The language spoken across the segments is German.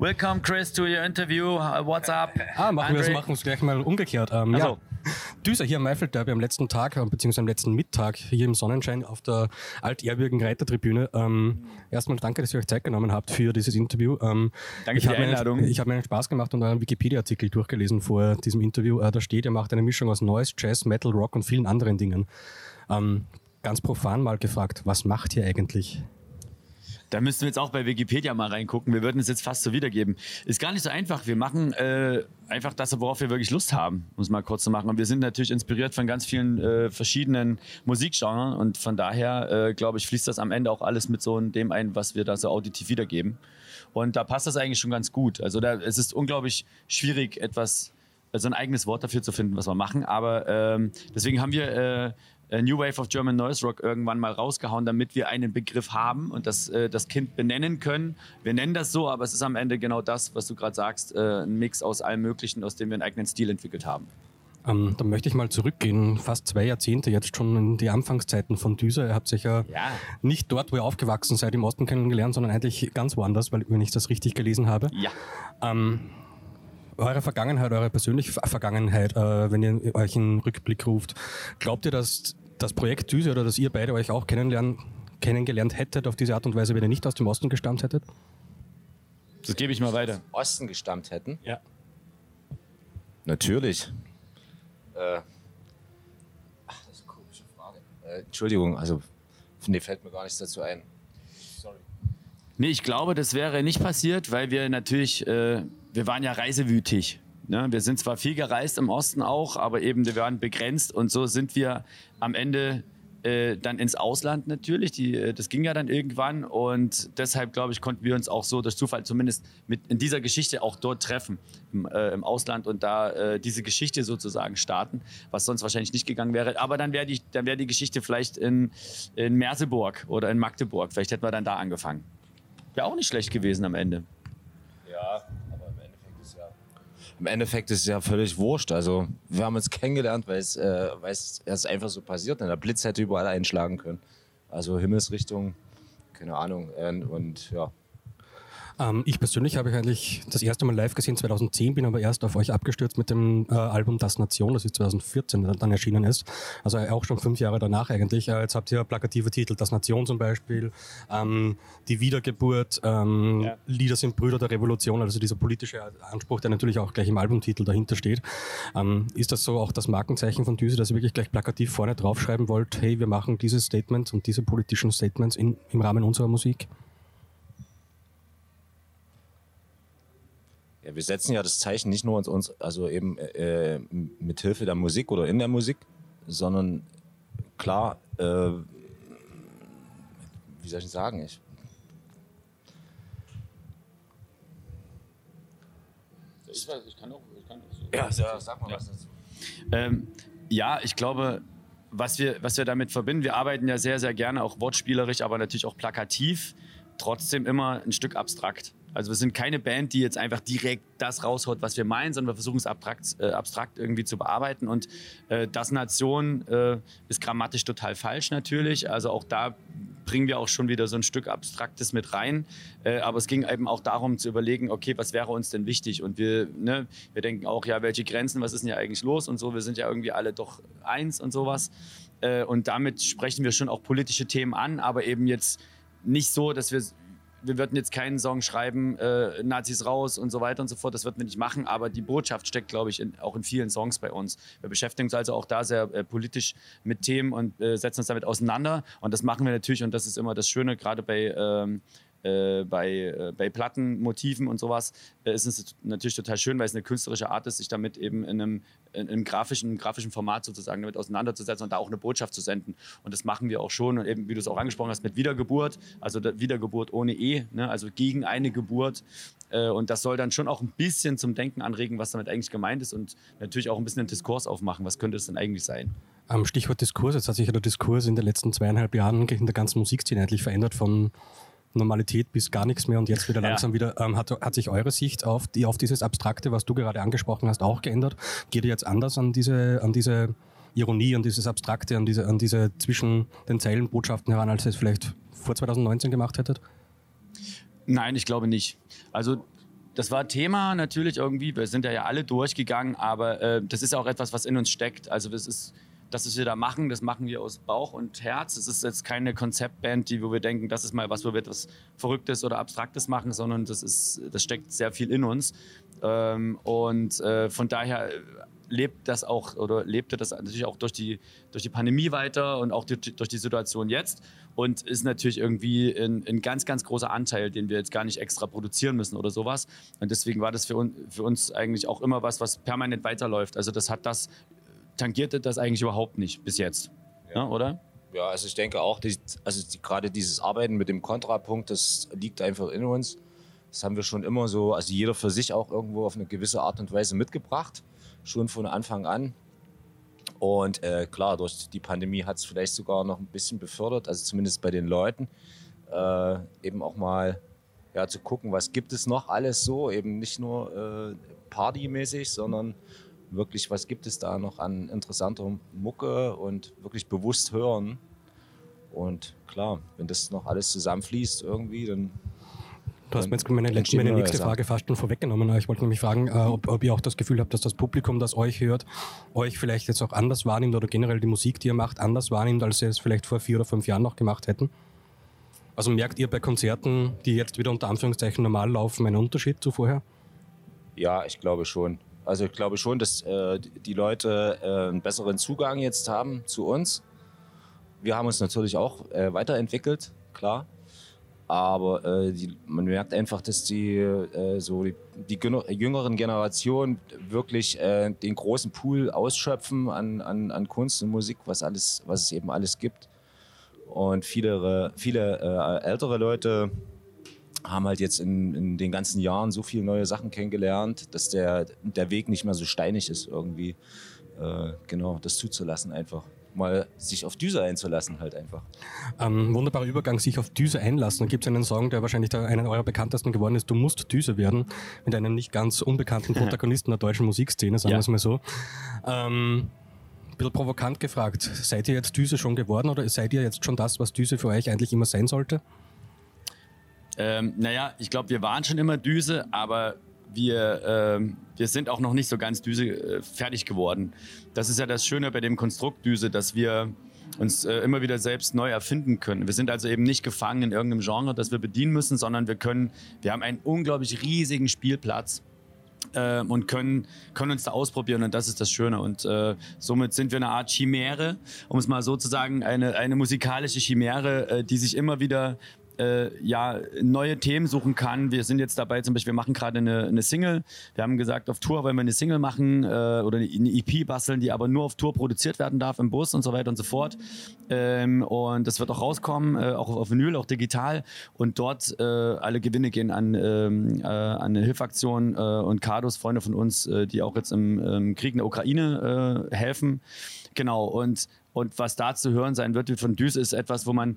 Welcome, Chris, to your interview. Uh, What's up? Ah, machen wir Andre? es machen gleich mal umgekehrt. Ähm, Ach ja. Düser hier am Eifelderby am letzten Tag, äh, beziehungsweise am letzten Mittag hier im Sonnenschein auf der altehrwürdigen Reitertribüne. Ähm, erstmal danke, dass ihr euch Zeit genommen habt für dieses Interview. Ähm, Danke ich für die mir einen- Einladung. Ich habe mir einen Spaß gemacht und euren Wikipedia-Artikel durchgelesen vor diesem Interview. Äh, da steht, ihr macht eine Mischung aus Noise, Jazz, Metal, Rock und vielen anderen Dingen. Ähm, ganz profan mal gefragt, was macht ihr eigentlich? Da müssten wir jetzt auch bei Wikipedia mal reingucken. Wir würden es jetzt fast so wiedergeben. Ist gar nicht so einfach. Wir machen äh, einfach das, worauf wir wirklich Lust haben, um es mal kurz zu machen. Und wir sind natürlich inspiriert von ganz vielen äh, verschiedenen Musikgenres. Und von daher, äh, glaube ich, fließt das am Ende auch alles mit so dem ein, was wir da so auditiv wiedergeben. Und da passt das eigentlich schon ganz gut. Also da, es ist unglaublich schwierig, etwas, so ein eigenes Wort dafür zu finden, was wir machen. Aber ähm, deswegen haben wir äh, äh, New Wave of German Noise Rock irgendwann mal rausgehauen, damit wir einen Begriff haben und das, äh, das Kind benennen können. Wir nennen das so, aber es ist am Ende genau das, was du gerade sagst, äh, ein Mix aus allem Möglichen, aus dem wir einen eigenen Stil entwickelt haben. Ähm, dann möchte ich mal zurückgehen, fast zwei Jahrzehnte jetzt schon in die Anfangszeiten von Düser. Ihr habt sich ja, Ja. nicht dort, wo ihr aufgewachsen seid, im Osten kennengelernt, sondern eigentlich ganz woanders, weil, wenn ich das richtig gelesen habe. Ja. Ähm, eure Vergangenheit, eure persönliche Ver- Vergangenheit, äh, wenn ihr euch in Rückblick ruft, glaubt ihr, dass das Projekt Düse oder dass ihr beide euch auch kennenlernen, kennengelernt hättet auf diese Art und Weise, wenn ihr nicht aus dem Osten gestammt hättet? Das gebe ich mal weiter. Osten gestammt hätten? Ja. Natürlich. Äh, ach, das ist eine komische Frage. Äh, Entschuldigung, also nee, fällt mir gar nichts dazu ein. Sorry. Nee, ich glaube, das wäre nicht passiert, weil wir natürlich, äh, wir waren ja reisewütig. Ne? Wir sind zwar viel gereist im Osten auch, aber eben wir waren begrenzt und so sind wir am Ende äh, dann ins Ausland natürlich. Die, äh, das ging ja dann irgendwann und deshalb, glaube ich, konnten wir uns auch so durch Zufall zumindest mit in dieser Geschichte auch dort treffen im, äh, im Ausland und da äh, diese Geschichte sozusagen starten, was sonst wahrscheinlich nicht gegangen wäre. Aber dann wäre die, wäre die Geschichte vielleicht in, in Merseburg oder in Magdeburg. Vielleicht hätten wir dann da angefangen. Wäre auch nicht schlecht gewesen am Ende. Ja, aber im Endeffekt ist ja. Im Endeffekt ist es ja völlig wurscht. Also, wir haben uns kennengelernt, weil es, äh, weil es erst einfach so passiert. Und der Blitz hätte überall einschlagen können. Also, Himmelsrichtung, keine Ahnung. äh, Und ja. Ähm, ich persönlich habe ich eigentlich das erste Mal live gesehen 2010, bin aber erst auf euch abgestürzt mit dem äh, Album Das Nation, das ist 2014 dann- dann erschienen ist. Also auch schon fünf Jahre danach eigentlich. Äh, jetzt habt ihr plakative Titel, Das Nation zum Beispiel, ähm, Die Wiedergeburt, ähm, Ja. Lieder sind Brüder der Revolution, also dieser politische Anspruch, der natürlich auch gleich im Albumtitel dahinter steht. Ähm, ist das so auch das Markenzeichen von Düse, dass ihr wirklich gleich plakativ vorne draufschreiben wollt, hey, wir machen dieses Statement und diese politischen Statements in, im Rahmen unserer Musik? Wir setzen ja das Zeichen nicht nur uns, uns also eben äh, mit Hilfe der Musik oder in der Musik, sondern klar, äh, wie soll ich sagen, ich, Ich, weiß, ich kann auch. Ich kann ja, ja, sag mal was dazu. Ähm, ja, ich glaube, was wir, was wir damit verbinden, wir arbeiten ja sehr, sehr gerne auch wortspielerisch, aber natürlich auch plakativ, trotzdem immer ein Stück abstrakt. Also wir sind keine Band, die jetzt einfach direkt das raushaut, was wir meinen, sondern wir versuchen es abstrakt, äh, abstrakt irgendwie zu bearbeiten. Und äh, das Nation äh, ist grammatisch total falsch natürlich. Also auch da bringen wir auch schon wieder so ein Stück Abstraktes mit rein. Äh, aber es ging eben auch darum zu überlegen, okay, was wäre uns denn wichtig? Und wir, ne, wir denken auch, ja, welche Grenzen, was ist denn hier eigentlich los und so. Wir sind ja irgendwie alle doch eins und sowas. Äh, und damit sprechen wir schon auch politische Themen an, aber eben jetzt nicht so, dass wir wir würden jetzt keinen Song schreiben, äh, Nazis raus und so weiter und so fort. Das würden wir nicht machen, aber die Botschaft steckt, glaube ich, in, auch in vielen Songs bei uns. Wir beschäftigen uns also auch da sehr äh, politisch mit Themen und äh, setzen uns damit auseinander. Und das machen wir natürlich, und das ist immer das Schöne, gerade bei, ähm, äh, bei, äh, bei Plattenmotiven und sowas, äh, ist es natürlich total schön, weil es eine künstlerische Art ist, sich damit eben in einem, in einem grafischen, grafischen Format sozusagen damit auseinanderzusetzen und da auch eine Botschaft zu senden. Und das machen wir auch schon. Und eben, wie du es auch angesprochen hast, mit Wiedergeburt, also der Wiedergeburt ohne E, ne? also gegen eine Geburt. Äh, Und das soll dann schon auch ein bisschen zum Denken anregen, was damit eigentlich gemeint ist und natürlich auch ein bisschen einen Diskurs aufmachen. Was könnte es denn eigentlich sein? Am Stichwort Diskurs, jetzt hat sich ja der Diskurs in den letzten zweieinhalb Jahren in der ganzen Musikszene eigentlich verändert von Normalität bis gar nichts mehr und jetzt wieder Ja. langsam wieder. Ähm, hat, hat sich eure Sicht auf, die, auf dieses Abstrakte, was du gerade angesprochen hast, auch geändert? Geht ihr jetzt anders an diese, an diese Ironie, an dieses Abstrakte, an diese, an diese zwischen den Zeilen Botschaften heran, als ihr es vielleicht vor 2019 gemacht hättet? Nein, ich glaube nicht. Also das war Thema natürlich irgendwie. Wir sind ja, ja alle durchgegangen, aber äh, das ist auch etwas, was in uns steckt. Also das ist das, was wir da machen, das machen wir aus Bauch und Herz. Es ist jetzt keine Konzeptband, die, wo wir denken, das ist mal was, wo wir etwas Verrücktes oder Abstraktes machen, sondern das, ist, das steckt sehr viel in uns. Ähm, und äh, von daher lebt das auch oder lebte das natürlich auch durch die, durch die Pandemie weiter und auch durch, durch die Situation jetzt und ist natürlich irgendwie ein, ein, ganz, ganz großer Anteil, den wir jetzt gar nicht extra produzieren müssen oder sowas. Und deswegen war das für, un, für uns eigentlich auch immer was, was permanent weiterläuft. Also das hat das, tangierte das eigentlich überhaupt nicht bis jetzt, ja. Ja, oder? Ja, also ich denke auch, die, also die, gerade dieses Arbeiten mit dem Kontrapunkt, das liegt einfach in uns. Das haben wir schon immer so, also jeder für sich auch irgendwo auf eine gewisse Art und Weise mitgebracht schon von Anfang an. Und äh, klar, durch die Pandemie hat es vielleicht sogar noch ein bisschen befördert, also zumindest bei den Leuten, äh, eben auch mal ja, zu gucken, was gibt es noch alles so, eben nicht nur äh, partymäßig, sondern wirklich, was gibt es da noch an interessanter Mucke und wirklich bewusst hören. Und klar, wenn das noch alles zusammenfließt irgendwie, dann Du hast mir jetzt meine, meine nächste Frage fast schon vorweggenommen. Ich wollte nämlich fragen, äh, ob, ob, ihr auch das Gefühl habt, dass das Publikum, das euch hört, euch vielleicht jetzt auch anders wahrnimmt oder generell die Musik, die ihr macht, anders wahrnimmt, als sie es vielleicht vor vier oder fünf Jahren noch gemacht hätten? Also merkt ihr bei Konzerten, die jetzt wieder unter Anführungszeichen normal laufen, einen Unterschied zu vorher? Ja, ich glaube schon. Also ich glaube schon, dass äh, die Leute äh, einen besseren Zugang jetzt haben zu uns. Wir haben uns natürlich auch äh, weiterentwickelt, klar. Aber äh, die, man merkt einfach, dass die, äh, so die, die, jüngeren Generationen wirklich äh, den großen Pool ausschöpfen an, an, an, Kunst und Musik, was, alles, was es eben alles gibt. Und viele, viele ältere Leute haben halt jetzt in, in, den ganzen Jahren so viele neue Sachen kennengelernt, dass der, der Weg nicht mehr so steinig ist, irgendwie äh, genau das zuzulassen einfach mal sich auf Düse einzulassen halt einfach. Ähm, wunderbarer Übergang, sich auf Düse einlassen. Da gibt es einen Song, der wahrscheinlich der, einer eurer bekanntesten geworden ist, Du musst Düse werden, mit einem nicht ganz unbekannten Protagonisten der deutschen Musikszene, sagen ja. wir es mal so. Ähm, ein bisschen provokant gefragt, seid ihr jetzt Düse schon geworden oder seid ihr jetzt schon das, was Düse für euch eigentlich immer sein sollte? Ähm, naja, ich glaube, wir waren schon immer Düse, aber wir, äh, wir sind auch noch nicht so ganz Düse äh, fertig geworden. Das ist ja das Schöne bei dem Konstrukt Düse, dass wir uns äh, immer wieder selbst neu erfinden können. Wir sind also eben nicht gefangen in irgendeinem Genre, das wir bedienen müssen, sondern wir können, wir haben einen unglaublich riesigen Spielplatz äh, und können, können uns da ausprobieren und das ist das Schöne. Und äh, somit sind wir eine Art Chimäre, um es mal so zu sagen, eine, eine musikalische Chimäre, äh, die sich immer wieder äh, ja, neue Themen suchen kann. Wir sind jetzt dabei, zum Beispiel, wir machen gerade eine, eine Single. Wir haben gesagt, auf Tour wollen wir eine Single machen äh, oder eine, EP basteln, die aber nur auf Tour produziert werden darf, im Bus und so weiter und so fort. Ähm, und das wird auch rauskommen, äh, auch auf Vinyl, auch digital. Und dort äh, alle Gewinne gehen an, ähm, äh, an eine Hilfaktion äh, und Kados, Freunde von uns, die auch jetzt im, im Krieg in der Ukraine helfen. Genau, und, und was da zu hören sein wird von Düs ist etwas, wo man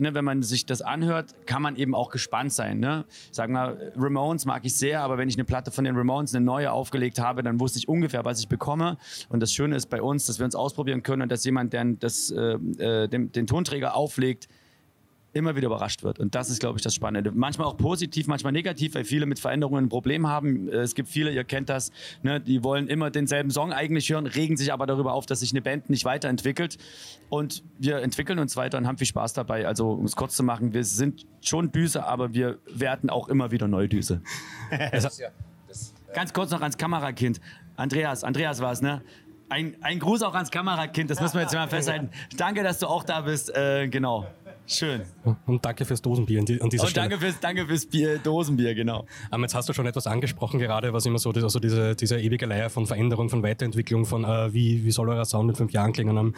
ne, wenn man sich das anhört, kann man eben auch gespannt sein. Ne? Sagen wir, Ramones mag ich sehr, aber wenn ich eine Platte von den Ramones, eine neue aufgelegt habe, dann wusste ich ungefähr, was ich bekomme. Und das Schöne ist bei uns, dass wir uns ausprobieren können und dass jemand, der das, äh, äh den, den Tonträger auflegt, immer wieder überrascht wird. Und das ist, glaube ich, das Spannende. Manchmal auch positiv, manchmal negativ, weil viele mit Veränderungen ein Problem haben. Äh, es gibt viele, ihr kennt das, ne, die wollen immer denselben Song eigentlich hören, regen sich aber darüber auf, dass sich eine Band nicht weiterentwickelt. Und wir entwickeln uns weiter und haben viel Spaß dabei. Also, um es kurz zu machen, wir sind schon Düse, aber wir werden auch immer wieder neue Düse. das, das, äh Ganz kurz noch ans Kamerakind. Andreas, Andreas war es, ne? Ein, ein Gruß auch ans Kamerakind, das müssen wir jetzt mal festhalten. Danke, dass du auch da bist. Äh, genau. Schön. Und danke fürs Dosenbier an, dieser Und Stelle. Danke fürs, danke fürs Bier, Dosenbier, genau. Aber jetzt hast du schon etwas angesprochen gerade, was immer so, also diese, diese ewige Leier von Veränderung, von Weiterentwicklung, von äh, wie, wie soll euer Sound in fünf Jahren klingen. Um,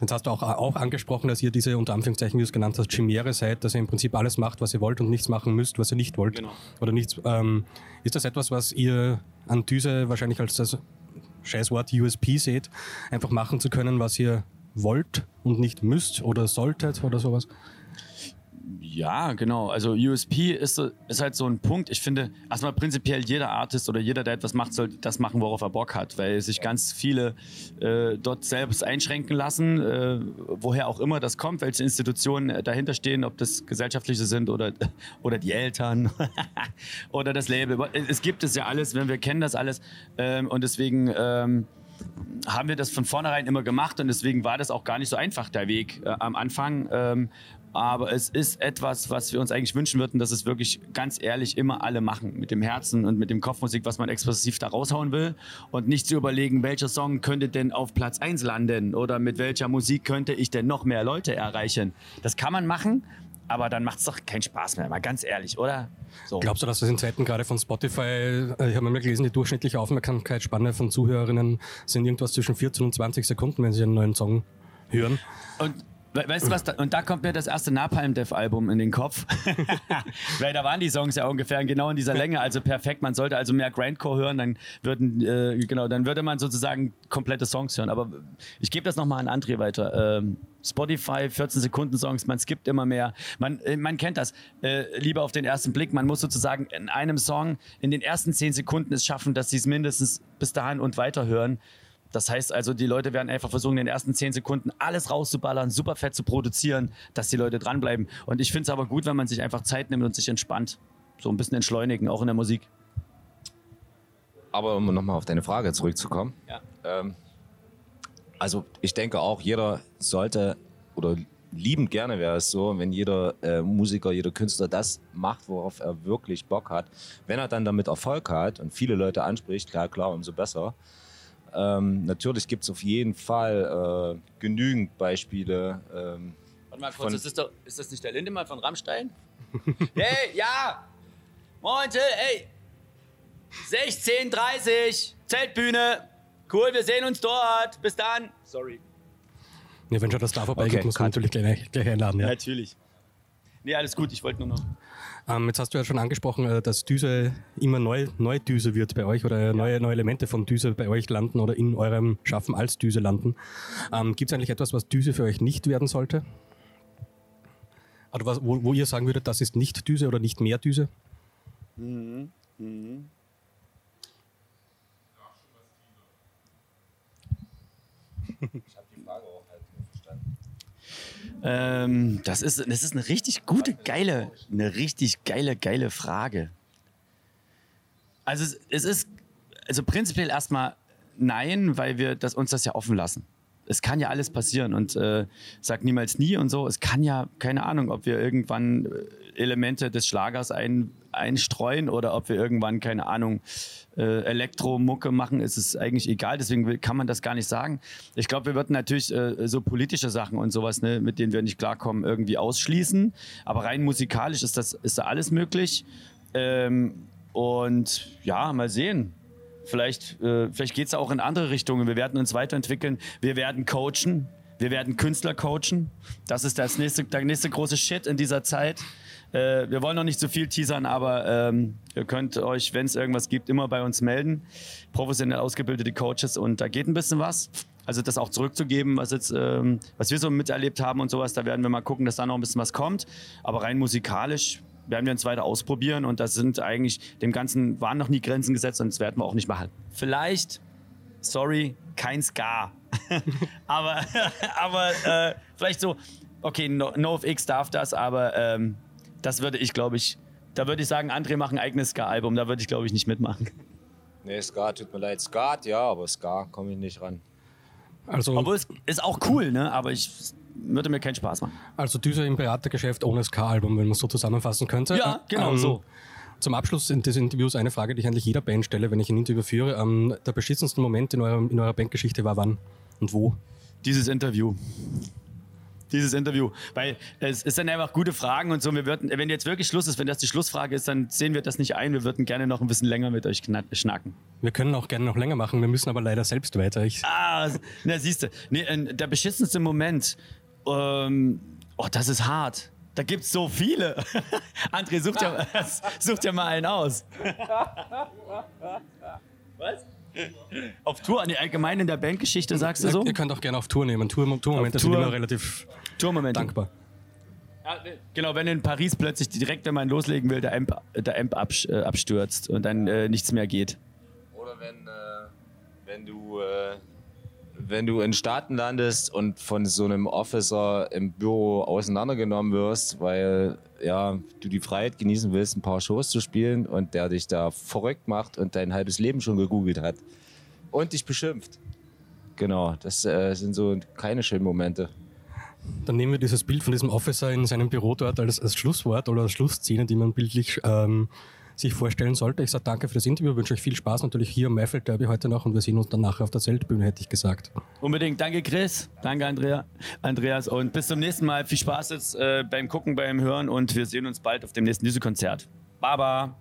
Jetzt hast du auch, auch angesprochen, dass ihr diese unter Anführungszeichen, wie du es genannt hast, Chimäre seid, dass ihr im Prinzip alles macht, was ihr wollt und nichts machen müsst, was ihr nicht wollt. Genau. Oder nichts. Ähm, ist das etwas, was ihr an Düse wahrscheinlich als das Scheißwort USP seht, einfach machen zu können, was ihr wollt und nicht müsst oder solltet oder sowas? Ja, genau. Also USP ist, ist halt so ein Punkt. Ich finde, erstmal prinzipiell jeder Artist oder jeder, der etwas macht, soll das machen, worauf er Bock hat, weil sich ganz viele äh, dort selbst einschränken lassen, äh, woher auch immer das kommt, welche Institutionen dahinter stehen, ob das gesellschaftliche sind oder, oder die Eltern oder das Label. Es gibt es ja alles, wenn wir kennen das alles ähm, und deswegen ähm, haben wir das von vornherein immer gemacht und deswegen war das auch gar nicht so einfach, der Weg äh, am Anfang. Ähm, aber es ist etwas, was wir uns eigentlich wünschen würden, dass es wirklich ganz ehrlich immer alle machen. Mit dem Herzen und mit dem Kopfmusik, was man expressiv da raushauen will. Und nicht zu überlegen, welcher Song könnte denn auf Platz 1 landen oder mit welcher Musik könnte ich denn noch mehr Leute erreichen. Das kann man machen, aber dann macht es doch keinen Spaß mehr, mal ganz ehrlich, oder? So. Glaubst du, dass das in Zeiten gerade von Spotify, äh, ich habe mal gelesen, die durchschnittliche Aufmerksamkeitsspanne von Zuhörerinnen sind irgendwas zwischen 14 und 20 Sekunden, wenn sie einen neuen Song hören? Und Weißt du was? Da, und da kommt mir das erste Napalm Death Album in den Kopf. Weil da waren die Songs ja ungefähr genau in dieser Länge, also perfekt. Man sollte also mehr Grindcore hören, dann würden, äh, genau, dann würde man sozusagen komplette Songs hören. Aber ich gebe das nochmal an André weiter. Ähm, Spotify, 14 Sekunden Songs, man skippt immer mehr. Man, äh, man kennt das. Äh, lieber auf den ersten Blick. Man muss sozusagen in einem Song in den ersten 10 Sekunden es schaffen, dass sie es mindestens bis dahin und weiter hören. Das heißt also, die Leute werden einfach versuchen, in den ersten zehn Sekunden alles rauszuballern, super fett zu produzieren, dass die Leute dranbleiben. Und ich finde es aber gut, wenn man sich einfach Zeit nimmt und sich entspannt. So ein bisschen entschleunigen, auch in der Musik. Aber um nochmal auf deine Frage zurückzukommen. Ja. Ähm, also ich denke auch, jeder sollte oder liebend gerne wäre es so, wenn jeder äh, Musiker, jeder Künstler das macht, worauf er wirklich Bock hat. Wenn er dann damit Erfolg hat und viele Leute anspricht, klar, klar, umso besser. Ähm, natürlich gibt es auf jeden Fall äh, genügend Beispiele. Ähm, Warte mal kurz, ist, das doch, ist das nicht der Lindemann von Rammstein? hey, ja! Moin, Till, ey! 16.30 Zeltbühne! Cool, wir sehen uns dort. Bis dann. Sorry. Ja, wenn schon das da vorbeigeht, okay, muss man natürlich gleich, gleich einladen. Ja. Natürlich. Nee, alles gut, ich wollte nur noch. Ähm, jetzt hast du ja schon angesprochen, äh, dass Düse immer neu, neu Düse wird bei euch oder neue, neue Elemente von Düse bei euch landen oder in eurem Schaffen als Düse landen. Ähm, Gibt es eigentlich etwas, was Düse für euch nicht werden sollte? Oder was, wo, wo, ihr sagen würdet, das ist nicht Düse oder nicht mehr Düse? Mhm. Mhm. Ich habe die Frage auch halt verstanden. Ähm, das, ist, das ist eine richtig gute, geile, eine richtig geile, geile Frage. Also es, es ist, also prinzipiell erstmal nein, weil wir das, uns das ja offen lassen. Es kann ja alles passieren und äh, sag niemals nie und so. Es kann ja, keine Ahnung, ob wir irgendwann äh, Elemente des Schlagers ein, einstreuen oder ob wir irgendwann, keine Ahnung, äh, Elektromucke machen, ist es eigentlich egal. Deswegen kann man das gar nicht sagen. Ich glaube, wir würden natürlich äh, so politische Sachen und sowas, ne, mit denen wir nicht klarkommen, irgendwie ausschließen. Aber rein musikalisch ist das ist da alles möglich. Ähm, und ja, mal sehen. Vielleicht, äh, vielleicht geht es auch in andere Richtungen. Wir werden uns weiterentwickeln. Wir werden coachen. Wir werden Künstler coachen. Das ist das nächste, der nächste große Shit in dieser Zeit. Äh, wir wollen noch nicht so viel teasern, aber ähm, ihr könnt euch, wenn es irgendwas gibt, immer bei uns melden. Professionell ausgebildete Coaches und da geht ein bisschen was. Also das auch zurückzugeben, was jetzt, ähm, was wir so miterlebt haben und sowas, da werden wir mal gucken, dass da noch ein bisschen was kommt. Aber rein musikalisch werden wir uns weiter ausprobieren und das sind eigentlich, dem Ganzen waren noch nie Grenzen gesetzt und das werden wir auch nicht machen. Vielleicht, sorry, kein Ska. aber aber äh, vielleicht so, okay, no, NoFX darf das, aber ähm, das würde ich, glaube ich, da würde ich sagen, André macht ein eigenes Ska-Album, da würde ich, glaube ich, nicht mitmachen. Nee, Ska, tut mir leid. Ska, ja, aber Ska komme ich nicht ran. Also, Obwohl es ist auch cool, ne? aber ich würde mir keinen Spaß machen. Also Düse im Beratergeschäft ohne Ska-Album, wenn man es so zusammenfassen könnte. Ja, genau ähm, so. Zum Abschluss des Interviews eine Frage, die ich eigentlich jeder Band stelle, wenn ich ein Interview führe. Ähm, der beschissenste Moment in eurer, in eurer Bandgeschichte war wann und wo? Dieses Interview dieses Interview. Weil es ist dann einfach gute Fragen und so. Wir würden, wenn jetzt wirklich Schluss ist, wenn das die Schlussfrage ist, dann sehen wir das nicht ein. Wir würden gerne noch ein bisschen länger mit euch schnacken. Wir können auch gerne noch länger machen. Wir müssen aber leider selbst weiter. Ich ah, na siehst du. Nee, äh, der beschissenste Moment, ähm, oh, das ist hart. Da gibt es so viele. André, such dir, such dir mal einen aus. Was? Auf Tour, nee, allgemein in der Bandgeschichte, sagst du so? Ihr könnt auch gerne auf Tour nehmen. Tour, Tourmomente Tour, sind immer relativ Tourmomente. dankbar. Ja, genau, wenn in Paris plötzlich direkt, wenn man loslegen will, der Amp, der Amp absch- äh, abstürzt und dann äh, nichts mehr geht. Oder wenn, äh, wenn du äh, wenn du in Staaten landest und von so einem Officer im Büro auseinandergenommen wirst, weil ja, du die Freiheit genießen willst, ein paar Shows zu spielen und der dich da verrückt macht und dein halbes Leben schon gegoogelt hat und dich beschimpft. Genau, das äh, sind so keine schönen Momente. Dann nehmen wir dieses Bild von diesem Officer in seinem Büro dort als, als Schlusswort oder als Schlussszene, die man bildlich ähm, sich vorstellen sollte. Ich sage danke für das Interview, wünsche euch viel Spaß natürlich hier im Maifeld Derby heute noch und wir sehen uns dann nachher auf der Zeltbühne, hätte ich gesagt. Unbedingt. Danke, Chris. Danke, Andrea. Andreas. Und bis zum nächsten Mal. Viel Spaß jetzt äh, beim Gucken, beim Hören und wir sehen uns bald auf dem nächsten Düse-Konzert. Baba.